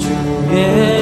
살아가는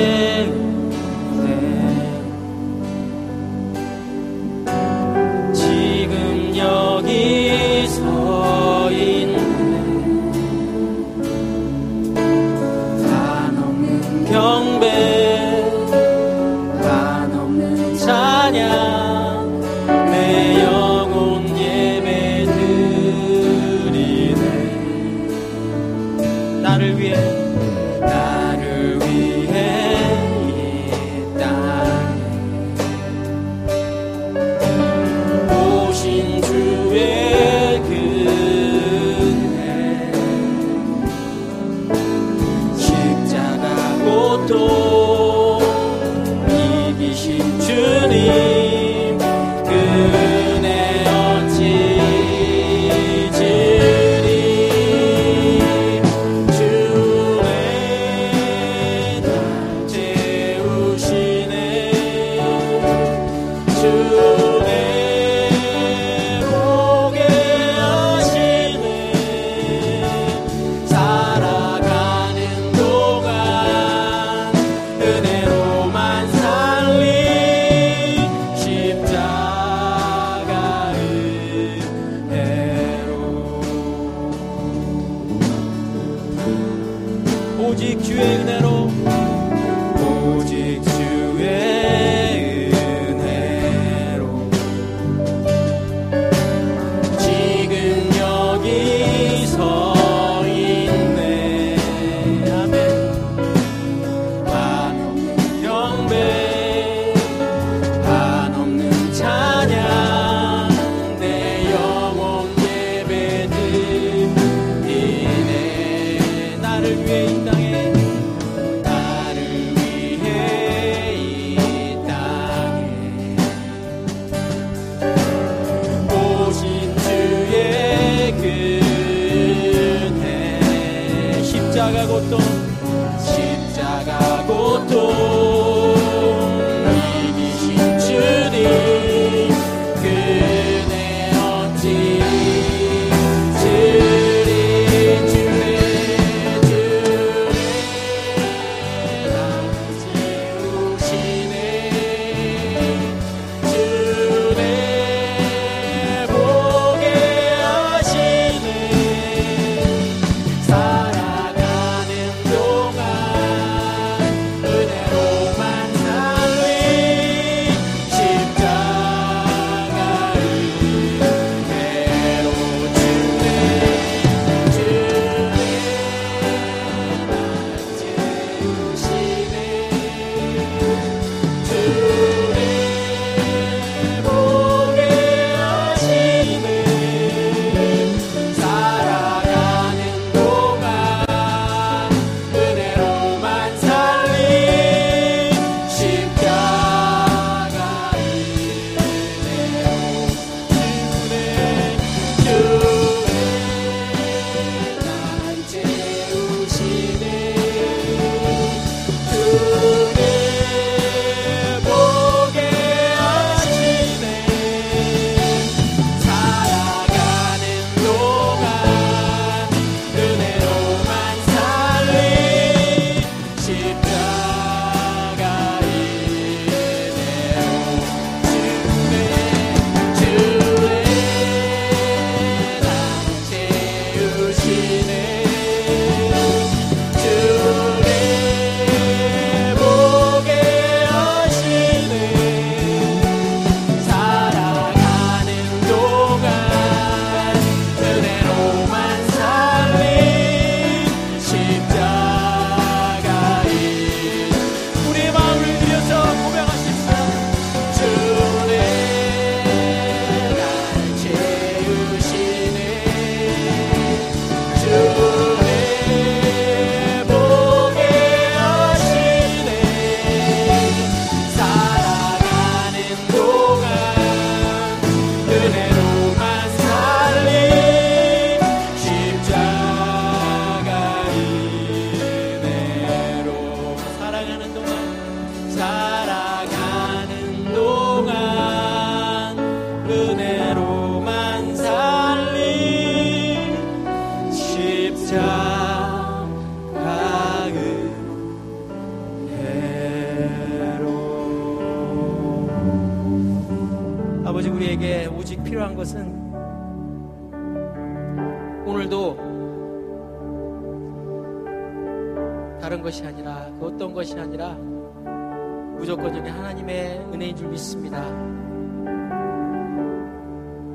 무조건적인 하나님의 은혜인 줄 믿습니다.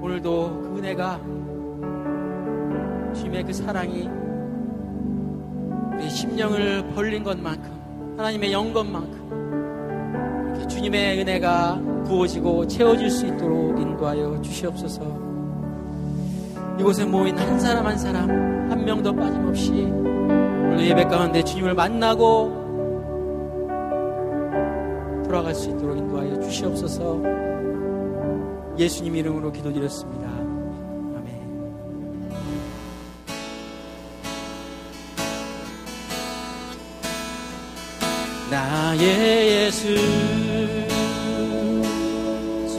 오늘도 그 은혜가 주님의 그 사랑이 우리 심령을 벌린 것만큼 하나님의 영것만큼 주님의 은혜가 부어지고 채워질 수 있도록 인도하여 주시옵소서. 이곳에 모인 한 사람 한 사람 한 명도 빠짐없이 오늘 예배 가운데 주님을 만나고 돌아갈 수 있도록 인도하여 주시옵소서 예수님 이름으로 기도드렸습니다. 나의 예수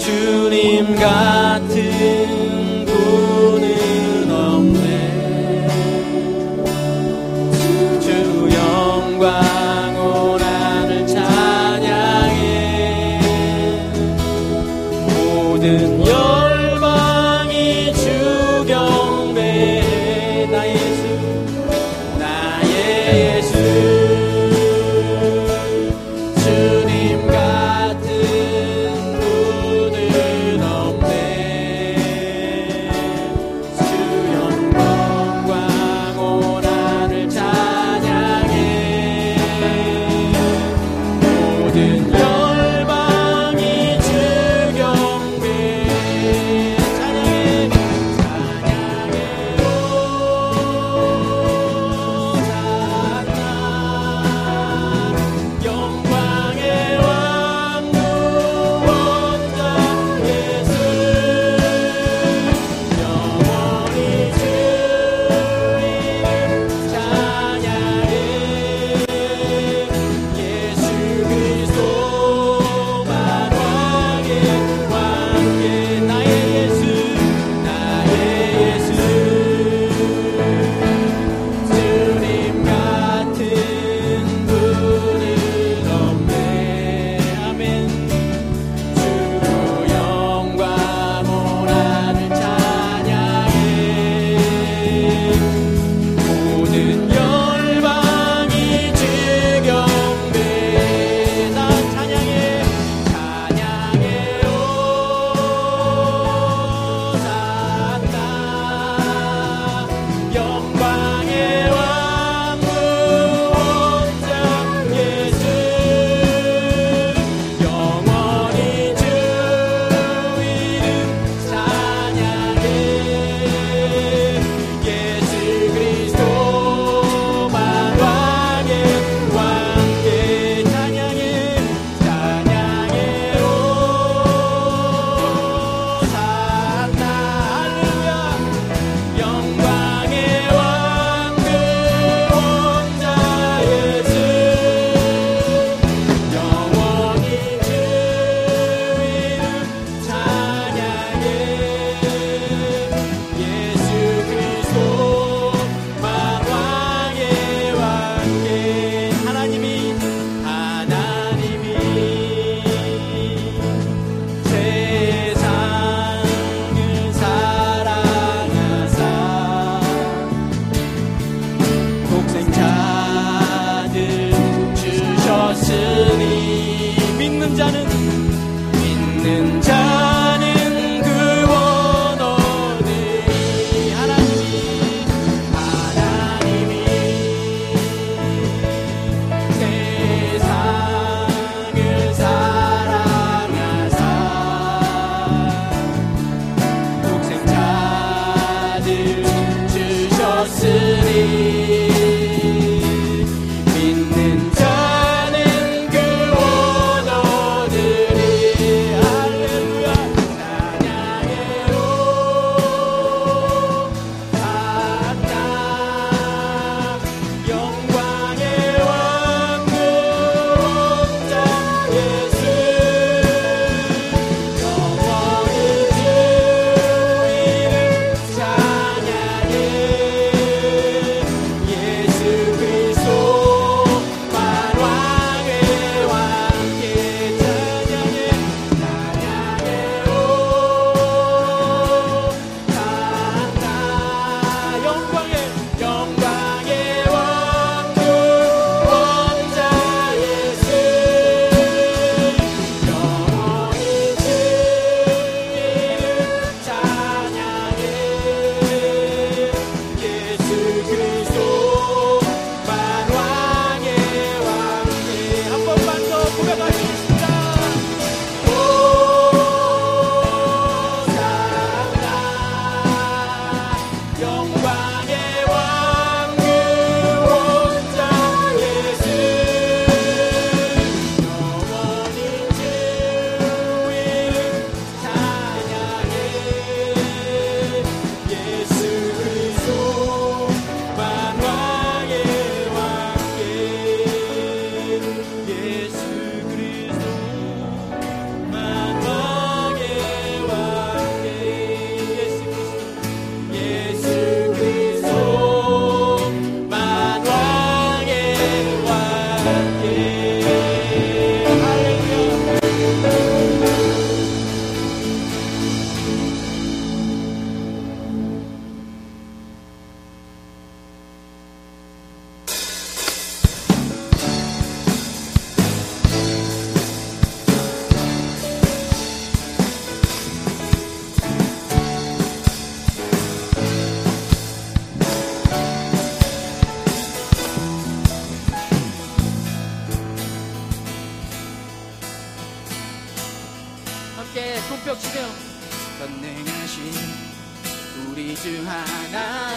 주님 같은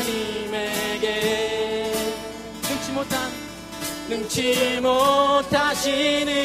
하나님에게 능치 못한 능치 못하시는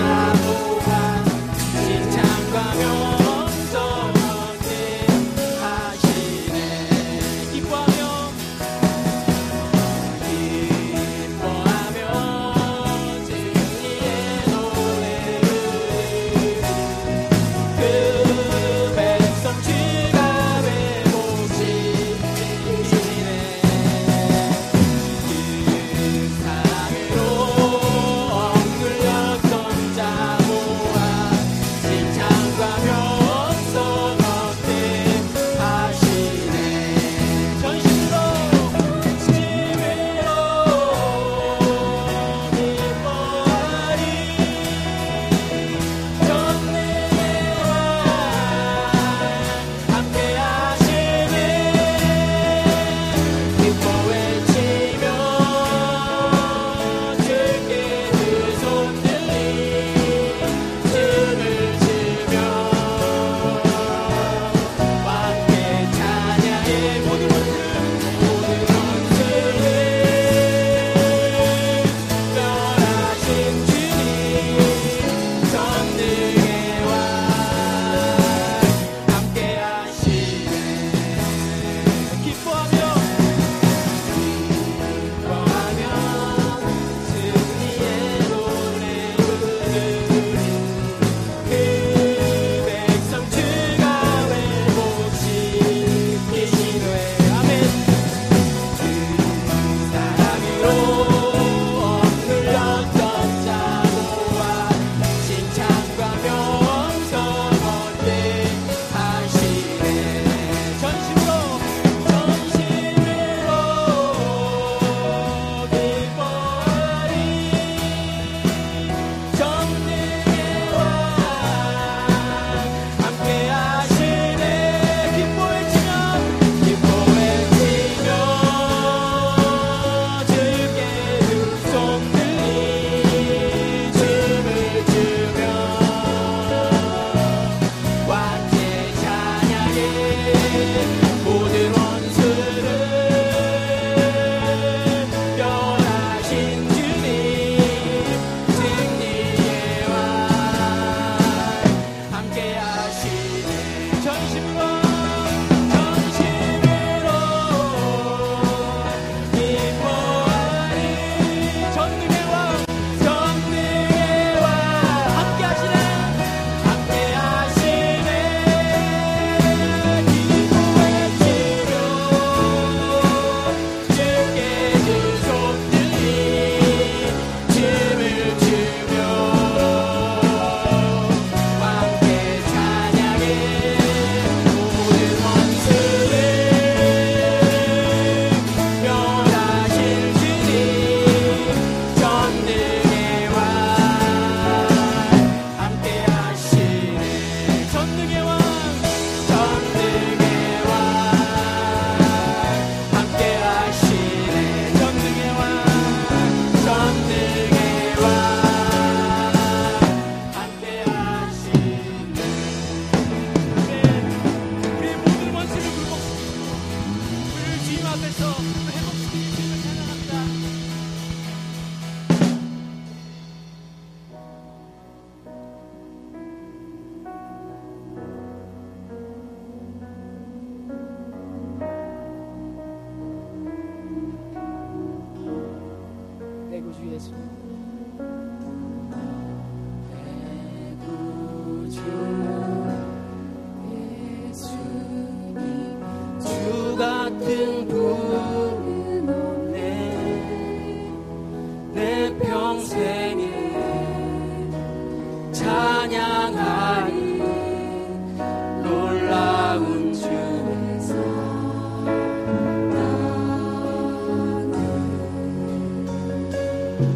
time.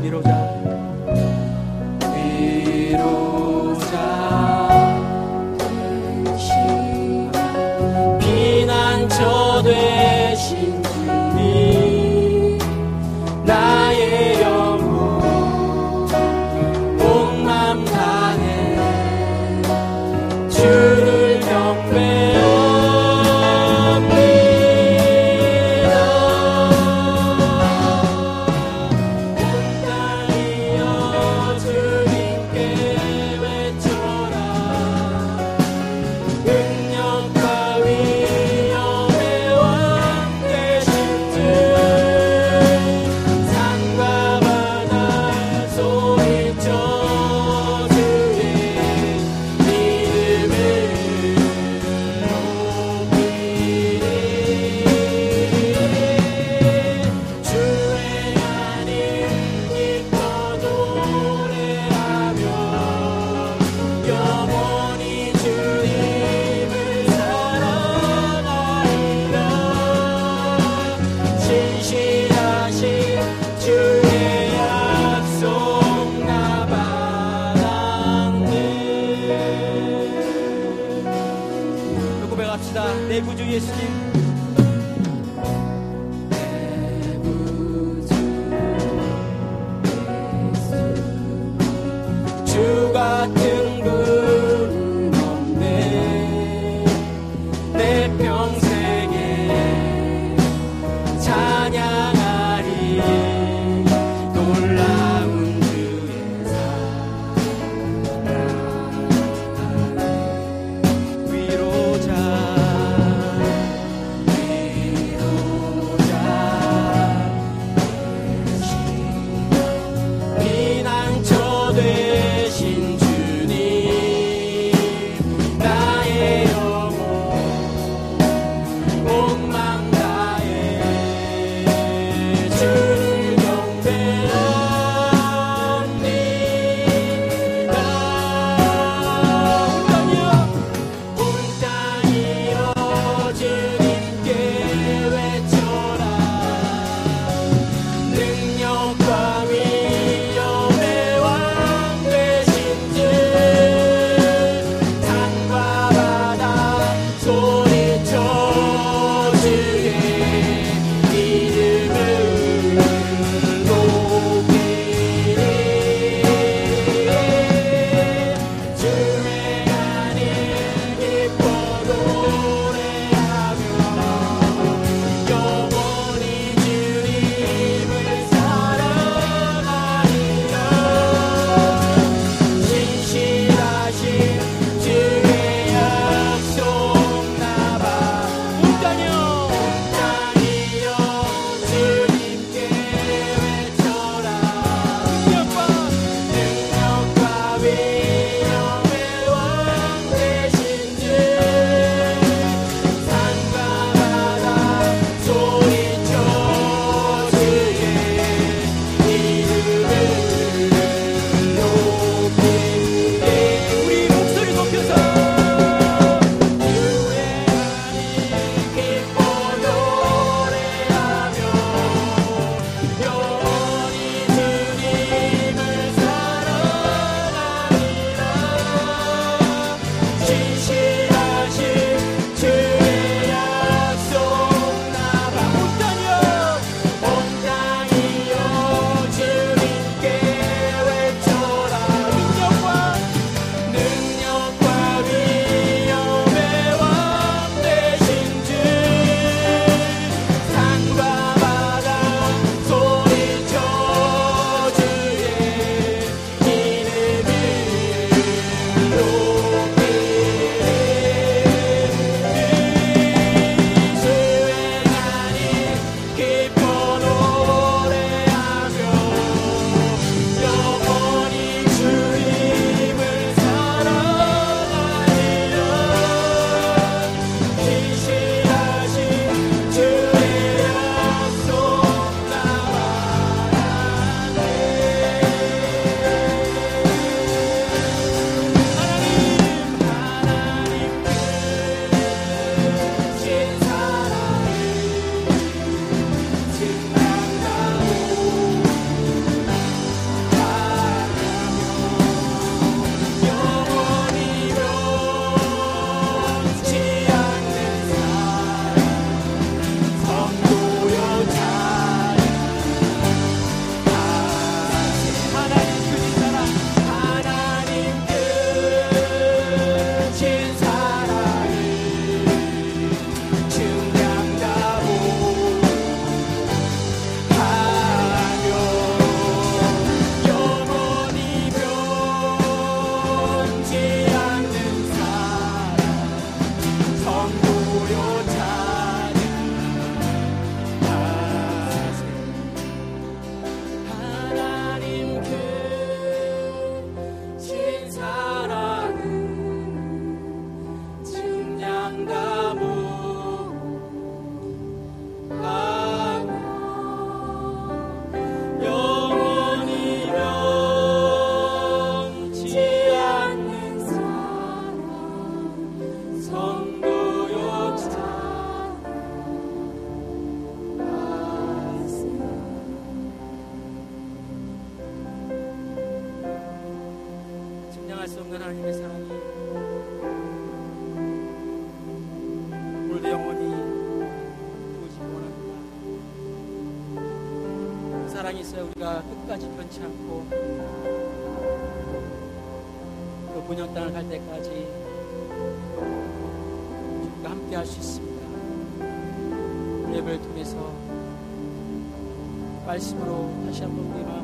이루자. 하나님의 사랑이 우리 영원히 부으시기 원합니다. 사랑이 있어야 우리가 끝까지 변치 않고 그 본향 땅을 갈 때까지 주님과 함께 할 수 있습니다. 예배를 통해서 말씀으로 다시 한번 우리가